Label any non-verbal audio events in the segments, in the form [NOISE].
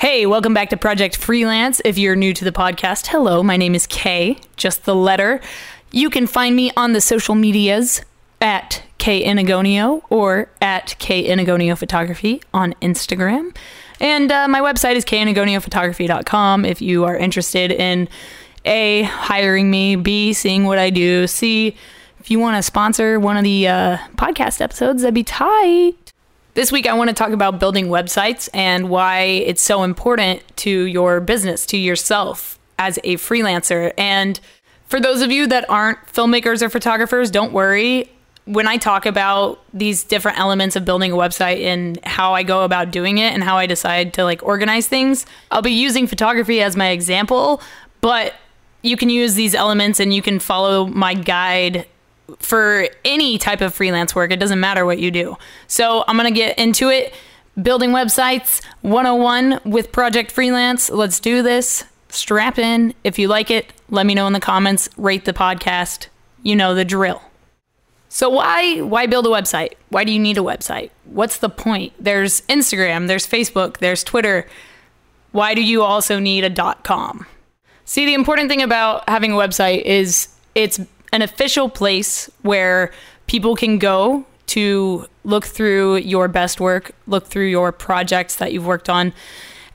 Hey, welcome back to Project Freelance. If you're new to the podcast, hello, my name is Kay, just the letter. You can find me on the social medias at K Enagonio or at K Enagonio Photography on Instagram. And uh, my website is kenagoniophotography.com if you are interested in A, hiring me, B, seeing what I do, C, if you want to sponsor one of the uh, podcast episodes, that'd be tight. This week, I want to talk about building websites and why it's so important to your business, to yourself as a freelancer. And for those of you that aren't filmmakers or photographers, don't worry. When I talk about these different elements of building a website and how I go about doing it and how I decide to like organize things, I'll be using photography as my example, but you can use these elements and you can follow my guide for any type of freelance work. It doesn't matter what you do. So I'm going to get into it. Building websites 101 with Project Freelance. Let's do this. Strap in. If you like it, let me know in the comments. Rate the podcast. You know the drill. So why why build a website? Why do you need a website? What's the point? There's Instagram, there's Facebook, there's Twitter. Why do you also need a .com? See, the important thing about having a website is it's an official place where people can go to look through your best work, look through your projects that you've worked on,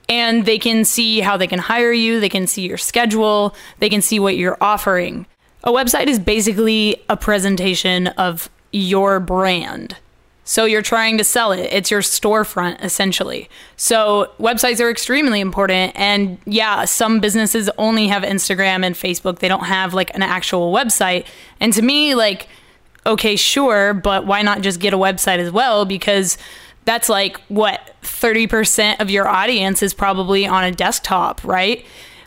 and they can see how they can hire you, they can see your schedule, they can see what you're offering. A website is basically a presentation of your brand. So you're trying to sell it. It's your storefront essentially. So websites are extremely important and yeah, some businesses only have Instagram and Facebook. They don't have like an actual website. And to me like okay, sure, but why not just get a website as well because that's like what 30% of your audience is probably on a desktop, right?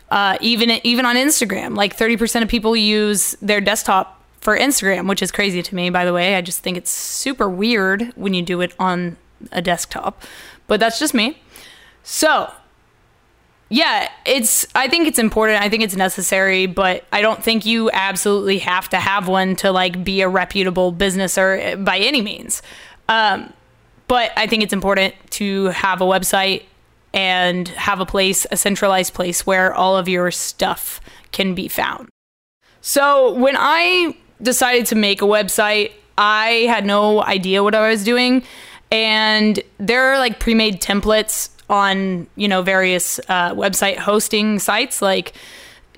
Uh, even even on Instagram, like 30% of people use their desktop for Instagram, which is crazy to me, by the way. I just think it's super weird when you do it on a desktop, but that's just me. So, yeah, it's I think it's important. I think it's necessary, but I don't think you absolutely have to have one to like be a reputable business or by any means. Um, but I think it's important to have a website and have a place, a centralized place where all of your stuff can be found. So when I decided to make a website, I had no idea what I was doing. And there are like pre made templates on, you know, various uh, website hosting sites. Like,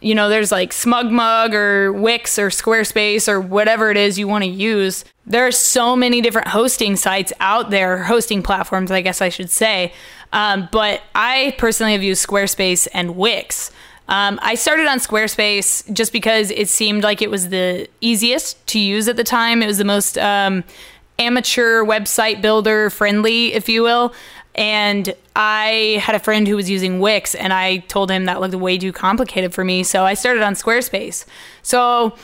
you know, there's like SmugMug or Wix or Squarespace or whatever it is you want to use. There are so many different hosting sites out there, hosting platforms, I guess I should say. Um, but I personally have used Squarespace and Wix. Um, I started on Squarespace just because it seemed like it was the easiest to use at the time. It was the most um, amateur website builder friendly, if you will. And I had a friend who was using Wix, and I told him that looked way too complicated for me. So I started on Squarespace. So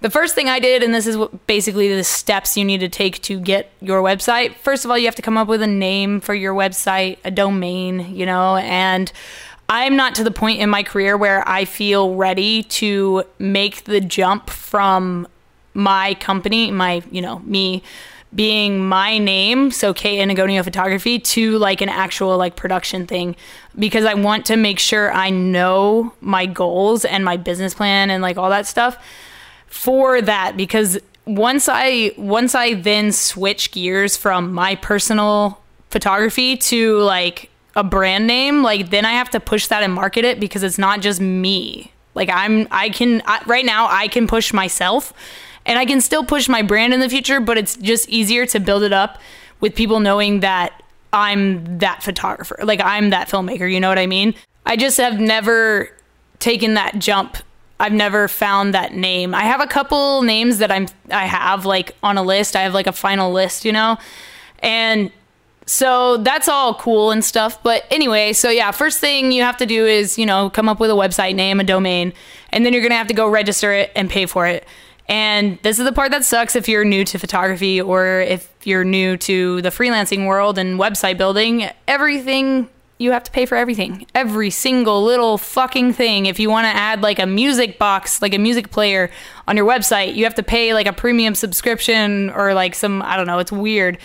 the first thing I did, and this is basically the steps you need to take to get your website. First of all, you have to come up with a name for your website, a domain, you know, and I'm not to the point in my career where I feel ready to make the jump from my company, my, you know, me being my name, so Kate Enagonio Photography, to like an actual like production thing. Because I want to make sure I know my goals and my business plan and like all that stuff for that. Because once I once I then switch gears from my personal photography to like a brand name, like then I have to push that and market it because it's not just me. Like I'm, I can I, right now I can push myself, and I can still push my brand in the future. But it's just easier to build it up with people knowing that I'm that photographer, like I'm that filmmaker. You know what I mean? I just have never taken that jump. I've never found that name. I have a couple names that I'm I have like on a list. I have like a final list, you know, and so that's all cool and stuff. But anyway, so yeah, first thing you have to do is, you know, come up with a website name, a domain, and then you're going to have to go register it and pay for it. And this is the part that sucks if you're new to photography or if you're new to the freelancing world and website building. Everything, you have to pay for everything. Every single little fucking thing. If you want to add like a music box, like a music player on your website, you have to pay like a premium subscription or like some, I don't know, it's weird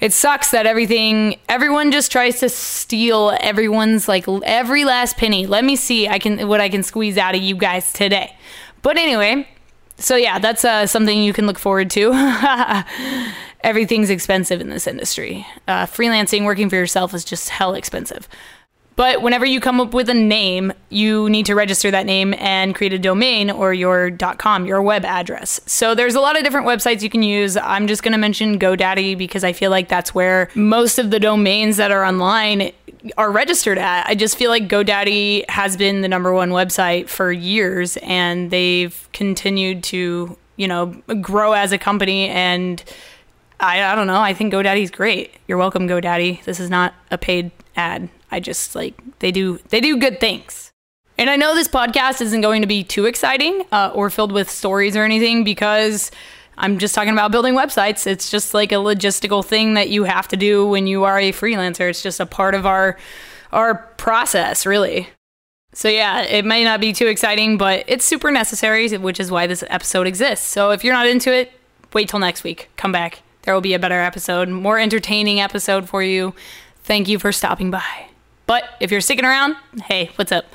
it sucks that everything everyone just tries to steal everyone's like every last penny. Let me see I can what I can squeeze out of you guys today. But anyway, so yeah, that's uh, something you can look forward to. [LAUGHS] Everything's expensive in this industry. Uh, freelancing, working for yourself is just hell expensive. But whenever you come up with a name, you need to register that name and create a domain or your .com, your web address. So there's a lot of different websites you can use. I'm just going to mention GoDaddy because I feel like that's where most of the domains that are online are registered at. I just feel like GoDaddy has been the number one website for years and they've continued to, you know, grow as a company and I, I don't know. I think GoDaddy's great. You're welcome, GoDaddy. This is not a paid ad. I just like they do they do good things. And I know this podcast isn't going to be too exciting uh, or filled with stories or anything because I'm just talking about building websites. It's just like a logistical thing that you have to do when you are a freelancer. It's just a part of our our process, really. So yeah, it may not be too exciting, but it's super necessary, which is why this episode exists. So if you're not into it, wait till next week. Come back. There will be a better episode, more entertaining episode for you. Thank you for stopping by. But if you're sticking around, hey, what's up?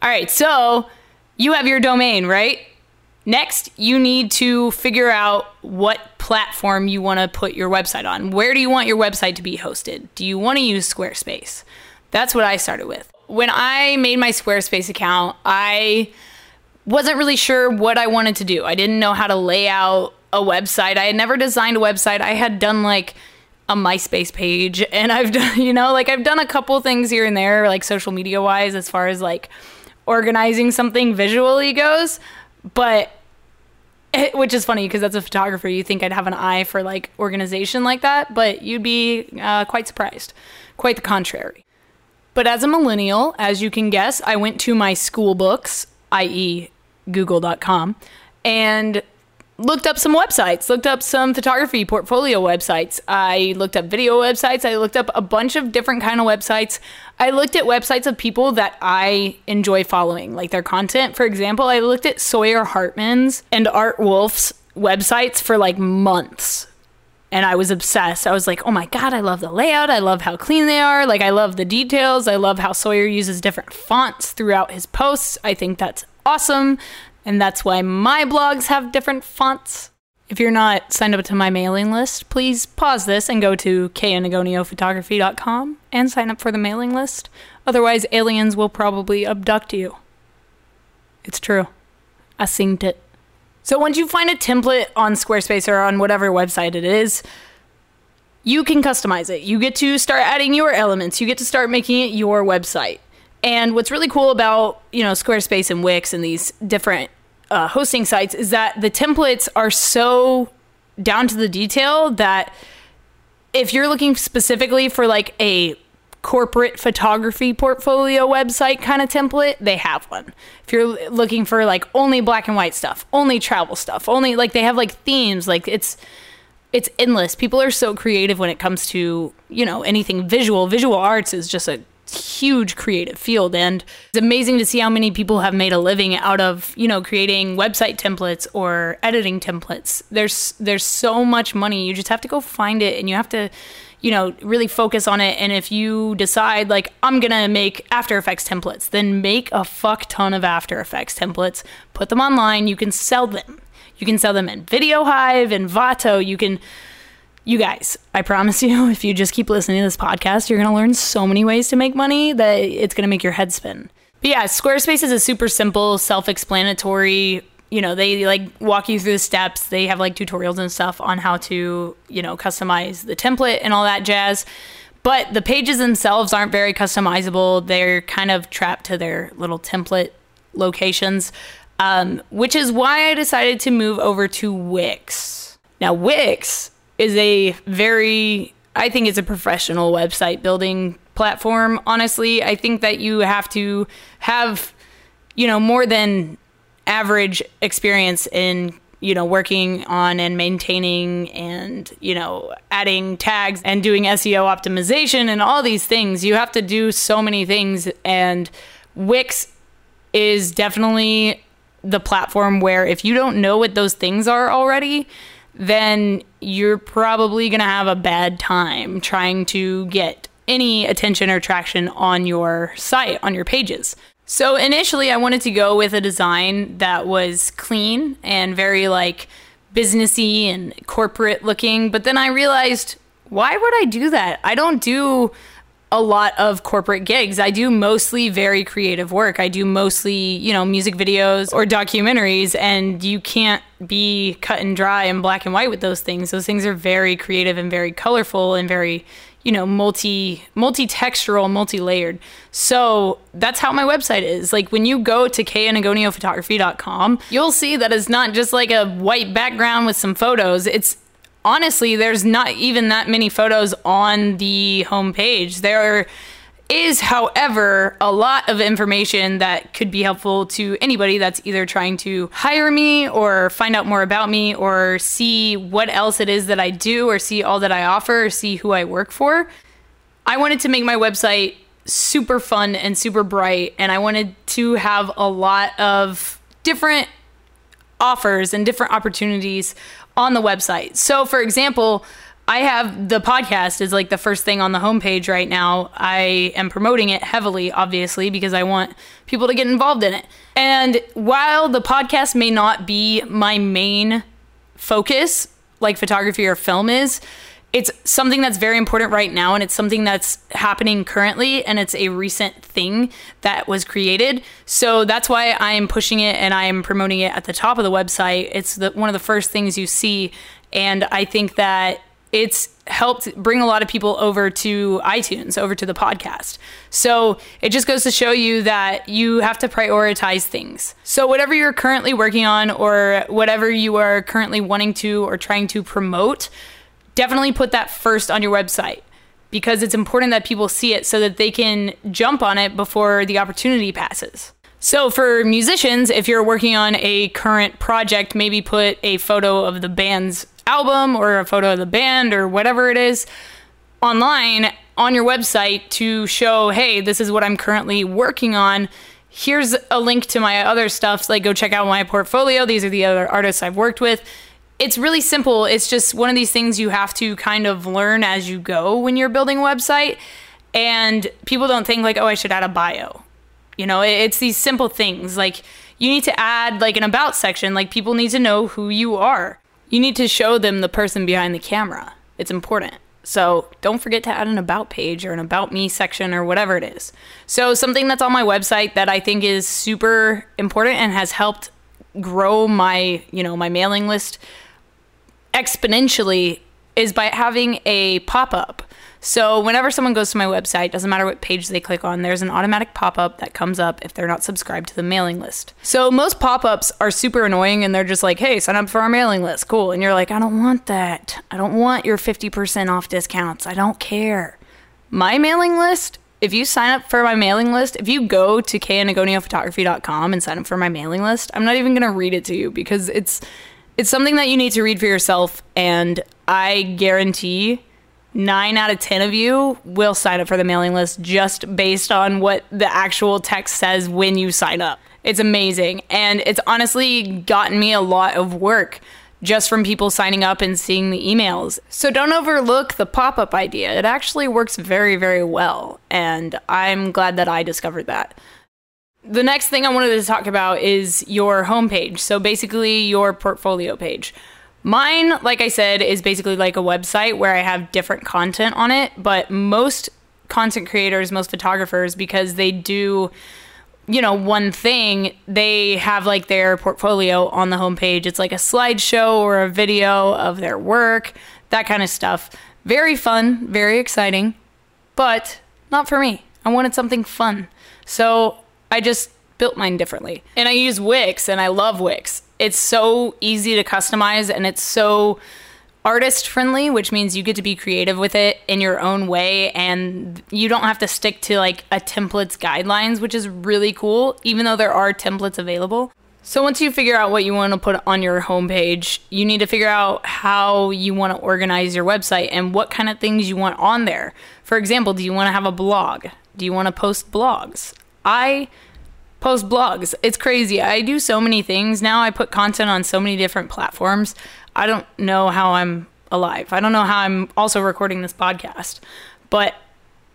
All right, so you have your domain, right? Next, you need to figure out what platform you want to put your website on. Where do you want your website to be hosted? Do you want to use Squarespace? That's what I started with. When I made my Squarespace account, I wasn't really sure what I wanted to do. I didn't know how to lay out a website. I had never designed a website. I had done like a MySpace page and I've done, [LAUGHS] you know, like I've done a couple things here and there, like social media wise, as far as like organizing something visually goes. But it, which is funny because that's a photographer. You think I'd have an eye for like organization like that, but you'd be uh, quite surprised. Quite the contrary. But as a millennial, as you can guess, I went to my school books, i.e., google.com, and looked up some websites, looked up some photography portfolio websites. I looked up video websites. I looked up a bunch of different kind of websites. I looked at websites of people that I enjoy following, like their content. For example, I looked at Sawyer Hartman's and Art Wolfe's websites for like months. And I was obsessed. I was like, oh my God, I love the layout. I love how clean they are. Like, I love the details. I love how Sawyer uses different fonts throughout his posts. I think that's awesome. And that's why my blogs have different fonts. If you're not signed up to my mailing list, please pause this and go to kenagoniophotography.com and sign up for the mailing list. Otherwise, aliens will probably abduct you. It's true. I synced it. So once you find a template on Squarespace or on whatever website it is, you can customize it. You get to start adding your elements. You get to start making it your website. And what's really cool about, you know, Squarespace and Wix and these different uh, hosting sites is that the templates are so down to the detail that if you're looking specifically for like a corporate photography portfolio website kind of template, they have one. If you're looking for like only black and white stuff, only travel stuff, only like they have like themes, like it's it's endless. People are so creative when it comes to, you know, anything visual. Visual arts is just a huge creative field. And it's amazing to see how many people have made a living out of you know creating website templates or editing templates. There's there's so much money. You just have to go find it and you have to you know really focus on it. And if you decide like i'm gonna make after effects templates then make a fuck ton of after effects templates. Put them online. You can sell them. You can sell them in Videohive Envato. You can you guys, I promise you, [LAUGHS] if you just keep listening to this podcast, you're going to learn so many ways to make money that it's going to make your head spin. But yeah, Squarespace is a super simple, self explanatory, you know, they like walk you through the steps. They have like tutorials and stuff on how to, you know, customize the template and all that jazz. But the pages themselves aren't very customizable. They're kind of trapped to their little template locations, um, which is why I decided to move over to Wix. Now, Wix is a very I think it's a professional website building platform. Honestly, I think that you have to have you know more than average experience in you know working on and maintaining and you know adding tags and doing SEO optimization and all these things. You have to do so many things and Wix is definitely the platform where if you don't know what those things are already, then you're probably going to have a bad time trying to get any attention or traction on your site, on your pages. So initially, I wanted to go with a design that was clean and very like businessy and corporate looking, but then I realized why would I do that? I don't do a lot of corporate gigs. I do mostly very creative work. I do mostly, you know, music videos or documentaries, and you can't be cut and dry and black and white with those things. Those things are very creative and very colorful and very, you know, multi multi textural, multi layered. So that's how my website is. Like when you go to kenagoniophotography.com, you'll see that it's not just like a white background with some photos. It's honestly, there's not even that many photos on the homepage. There is, however, a lot of information that could be helpful to anybody that's either trying to hire me or find out more about me or see what else it is that I do or see all that I offer or see who I work for. I wanted to make my website super fun and super bright, and I wanted to have a lot of different offers and different opportunities on the website. So, for example, I have the podcast is like the first thing on the homepage right now. I am promoting it heavily, obviously, because I want people to get involved in it. And while the podcast may not be my main focus, like photography or film is, it's something that's very important right now and it's something that's happening currently and it's a recent thing that was created so that's why i am pushing it and i am promoting it at the top of the website it's the, one of the first things you see and i think that it's helped bring a lot of people over to iTunes, over to the podcast. So it just goes to show you that you have to prioritize things. So, whatever you're currently working on, or whatever you are currently wanting to or trying to promote, definitely put that first on your website because it's important that people see it so that they can jump on it before the opportunity passes. So, for musicians, if you're working on a current project, maybe put a photo of the band's album or a photo of the band or whatever it is online on your website to show, hey, this is what I'm currently working on. Here's a link to my other stuff. Like, go check out my portfolio. These are the other artists I've worked with it's really simple. It's just one of these things you have to kind of learn as you go when you're building a website. And people don't think like, oh, I should add a bio. You know, it's these simple things. Like you need to add like an about section. Like people need to know who you are. You need to show them the person behind the camera. It's important. So don't forget to add an about page or an about me section or whatever it is. So something that's on my website that I think is super important and has helped grow my, you know, my mailing list exponentially is by having a pop up. So whenever someone goes to my website, doesn't matter what page they click on, there's an automatic pop-up that comes up if they're not subscribed to the mailing list. So most pop-ups are super annoying and they're just like, "Hey, sign up for our mailing list." Cool. And you're like, "I don't want that. I don't want your 50% off discounts. I don't care." My mailing list if you sign up for my mailing list, if you go to kenagoniophotography.com and sign up for my mailing list, I'm not even going to read it to you because it's it's something that you need to read for yourself and I guarantee 9 out of 10 of you will sign up for the mailing list just based on what the actual text says when you sign up. It's amazing and it's honestly gotten me a lot of work just from people signing up and seeing the emails. So don't overlook the pop up idea. It actually works very, very well. And I'm glad that I discovered that. The next thing I wanted to talk about is your homepage. So basically, your portfolio page. Mine, like I said, is basically like a website where I have different content on it, but most content creators, most photographers, because they do you know, one thing, they have like their portfolio on the homepage. It's like a slideshow or a video of their work, that kind of stuff. Very fun, very exciting, but not for me. I wanted something fun. So I just built mine differently. And I use Wix and I love Wix. It's so easy to customize and it's so artist friendly, which means you get to be creative with it in your own way and you don't have to stick to like a template's guidelines, which is really cool, even though there are templates available. So once you figure out what you want to put on your homepage, you need to figure out how you want to organize your website and what kind of things you want on there. For example, do you want to have a blog? Do you want to post blogs? I post blogs. It's crazy. I do so many things now. I put content on so many different platforms. I don't know how I'm alive. I don't know how I'm also recording this podcast, but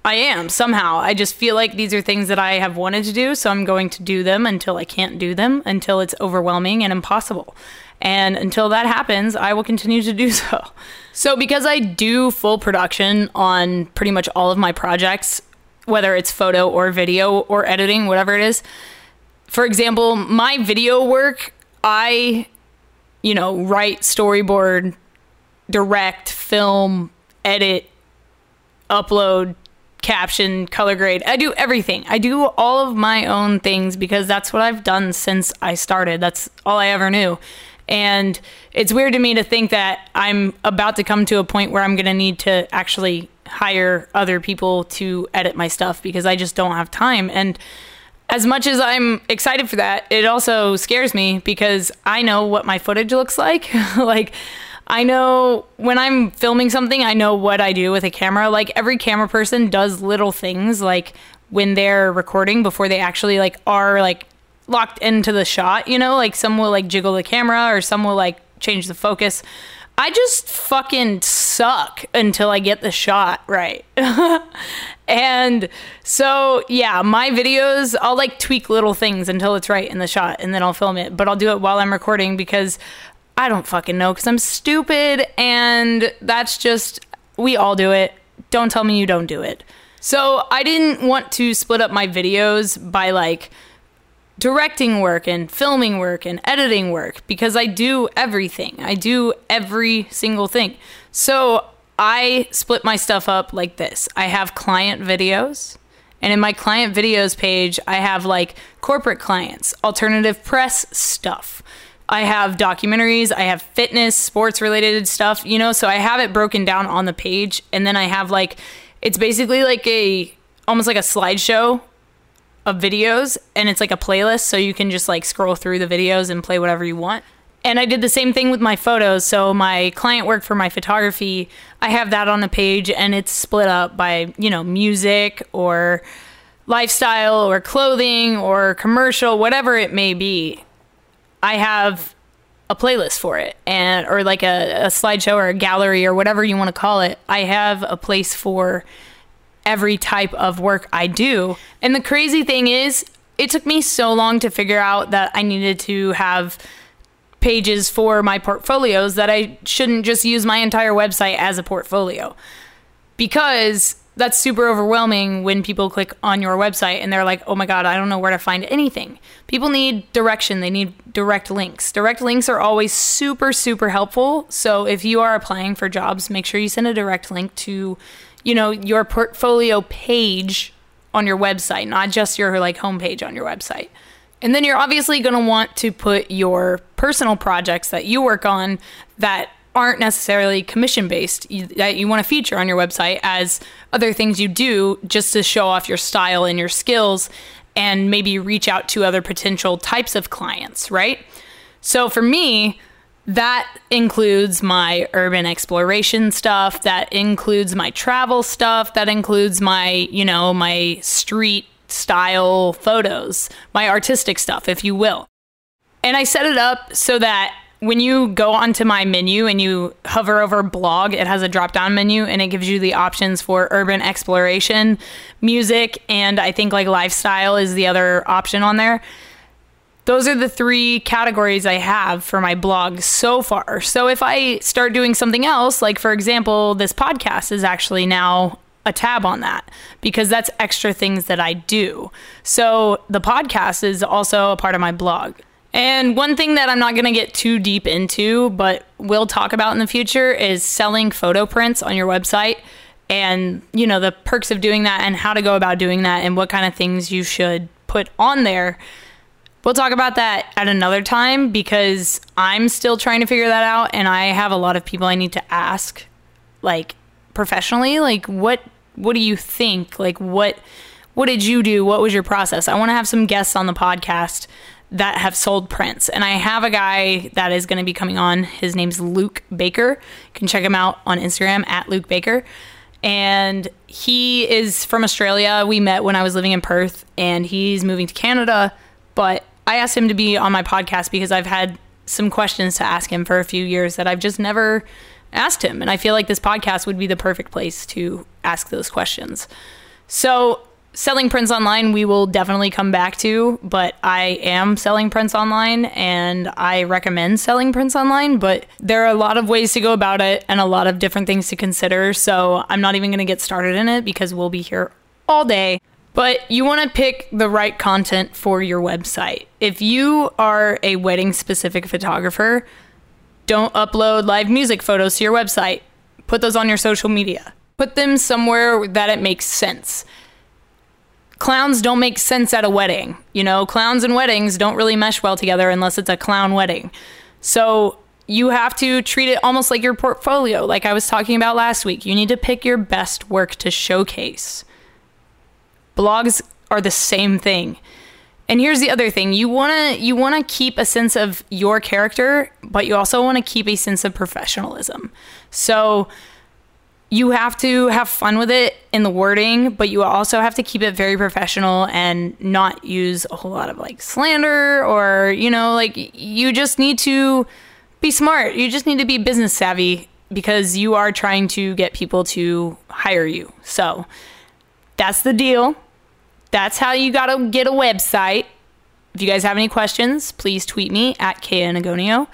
I am somehow. I just feel like these are things that I have wanted to do, so I'm going to do them until I can't do them, until it's overwhelming and impossible. And until that happens, I will continue to do [LAUGHS] so. So, because I do full production on pretty much all of my projects, whether it's photo or video or editing, whatever it is, for example, my video work, I, you know, write, storyboard, direct, film, edit, upload, caption, color grade. I do everything. I do all of my own things because that's what I've done since I started. That's all I ever knew. And it's weird to me to think that I'm about to come to a point where I'm going to need to actually hire other people to edit my stuff because I just don't have time. And as much as I'm excited for that, it also scares me because I know what my footage looks [LAUGHS] like. like, I know when I'm filming something, I know what I do with a camera. Like every camera person does little things like when they're recording before they actually like are like locked into the shot, you know? Like some will like jiggle the camera or some will like change the focus. I just fucking suck until I get the shot right. [LAUGHS] and so, yeah, my videos, I'll like tweak little things until it's right in the shot and then I'll film it. But I'll do it while I'm recording because I don't fucking know because I'm stupid and that's just, we all do it. Don't tell me you don't do it. So I didn't want to split up my videos by like directing work and filming work and editing work because I do everything. I do every single thing. So I split my stuff up like this I have client videos. And in my client videos page, I have like corporate clients, alternative press stuff, I have documentaries, I have fitness, sports related stuff, you know, so I have it broken down on the page and then I have like it's basically like a almost like a slideshow of videos and it's like a playlist so you can just like scroll through the videos and play whatever you want. And I did the same thing with my photos. So my client work for my photography, I have that on the page and it's split up by, you know, music or lifestyle or clothing or commercial, whatever it may be. I have a playlist for it and or like a, a slideshow or a gallery or whatever you want to call it. I have a place for every type of work I do. And the crazy thing is, it took me so long to figure out that I needed to have pages for my portfolios that I shouldn't just use my entire website as a portfolio. Because that's super overwhelming when people click on your website and they're like, oh my God, I don't know where to find anything. People need direction, they need direct links. Direct links are always super, super helpful. So if you are applying for jobs, make sure you send a direct link to, you know, your portfolio page on your website, not just your like homepage on your website. And then you're obviously going to want to put your personal projects that you work on that aren't necessarily commission based that you want to feature on your website as other things you do just to show off your style and your skills and maybe reach out to other potential types of clients, right? So for me, that includes my urban exploration stuff, that includes my travel stuff, that includes my, you know, my street style photos, my artistic stuff, if you will. And I set it up so that when you go onto my menu and you hover over blog, it has a drop down menu and it gives you the options for urban exploration, music, and I think like lifestyle is the other option on there. Those are the three categories I have for my blog so far. So if I start doing something else, like for example, this podcast is actually now a tab on that because that's extra things that I do. So the podcast is also a part of my blog. And one thing that I'm not going to get too deep into, but we'll talk about in the future is selling photo prints on your website and, you know, the perks of doing that and how to go about doing that and what kind of things you should put on there. We'll talk about that at another time because I'm still trying to figure that out and I have a lot of people I need to ask like professionally like what what do you think? Like what what did you do? What was your process? I want to have some guests on the podcast that have sold prints. And I have a guy that is going to be coming on. His name's Luke Baker. You can check him out on Instagram at Luke Baker. And he is from Australia. We met when I was living in Perth, and he's moving to Canada but I asked him to be on my podcast because I've had some questions to ask him for a few years that I've just never asked him. And I feel like this podcast would be the perfect place to ask those questions. So, selling prints online, we will definitely come back to, but I am selling prints online and I recommend selling prints online. But there are a lot of ways to go about it and a lot of different things to consider. So, I'm not even going to get started in it because we'll be here all day. But you want to pick the right content for your website. If you are a wedding specific photographer, don't upload live music photos to your website. Put those on your social media. Put them somewhere that it makes sense. Clowns don't make sense at a wedding. You know, clowns and weddings don't really mesh well together unless it's a clown wedding. So you have to treat it almost like your portfolio, like I was talking about last week. You need to pick your best work to showcase. Blogs are the same thing. And here's the other thing. You want to you want to keep a sense of your character, but you also want to keep a sense of professionalism. So you have to have fun with it in the wording, but you also have to keep it very professional and not use a whole lot of like slander or, you know, like you just need to be smart. You just need to be business savvy because you are trying to get people to hire you. So that's the deal. That's how you got to get a website. If you guys have any questions, please tweet me at KEnagonio.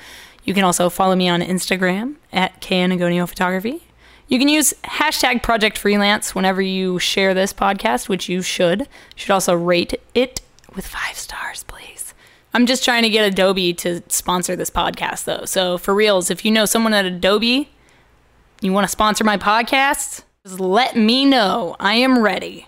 You can also follow me on Instagram at KEnagonio Photography. You can use hashtag Project Freelance whenever you share this podcast, which you should. You should also rate it with five stars, please. I'm just trying to get Adobe to sponsor this podcast, though. So, for reals, if you know someone at Adobe, you want to sponsor my podcast, just let me know. I am ready.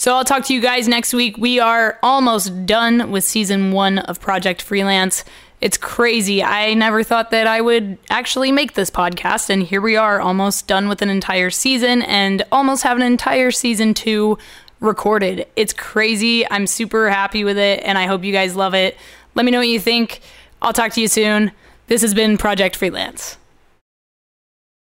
So I'll talk to you guys next week. We are almost done with season one of Project Freelance. It's crazy. I never thought that I would actually make this podcast, and here we are, almost done with an entire season and almost have an entire season two recorded. It's crazy. I'm super happy with it, and I hope you guys love it. Let me know what you think. I'll talk to you soon. This has been Project Freelance.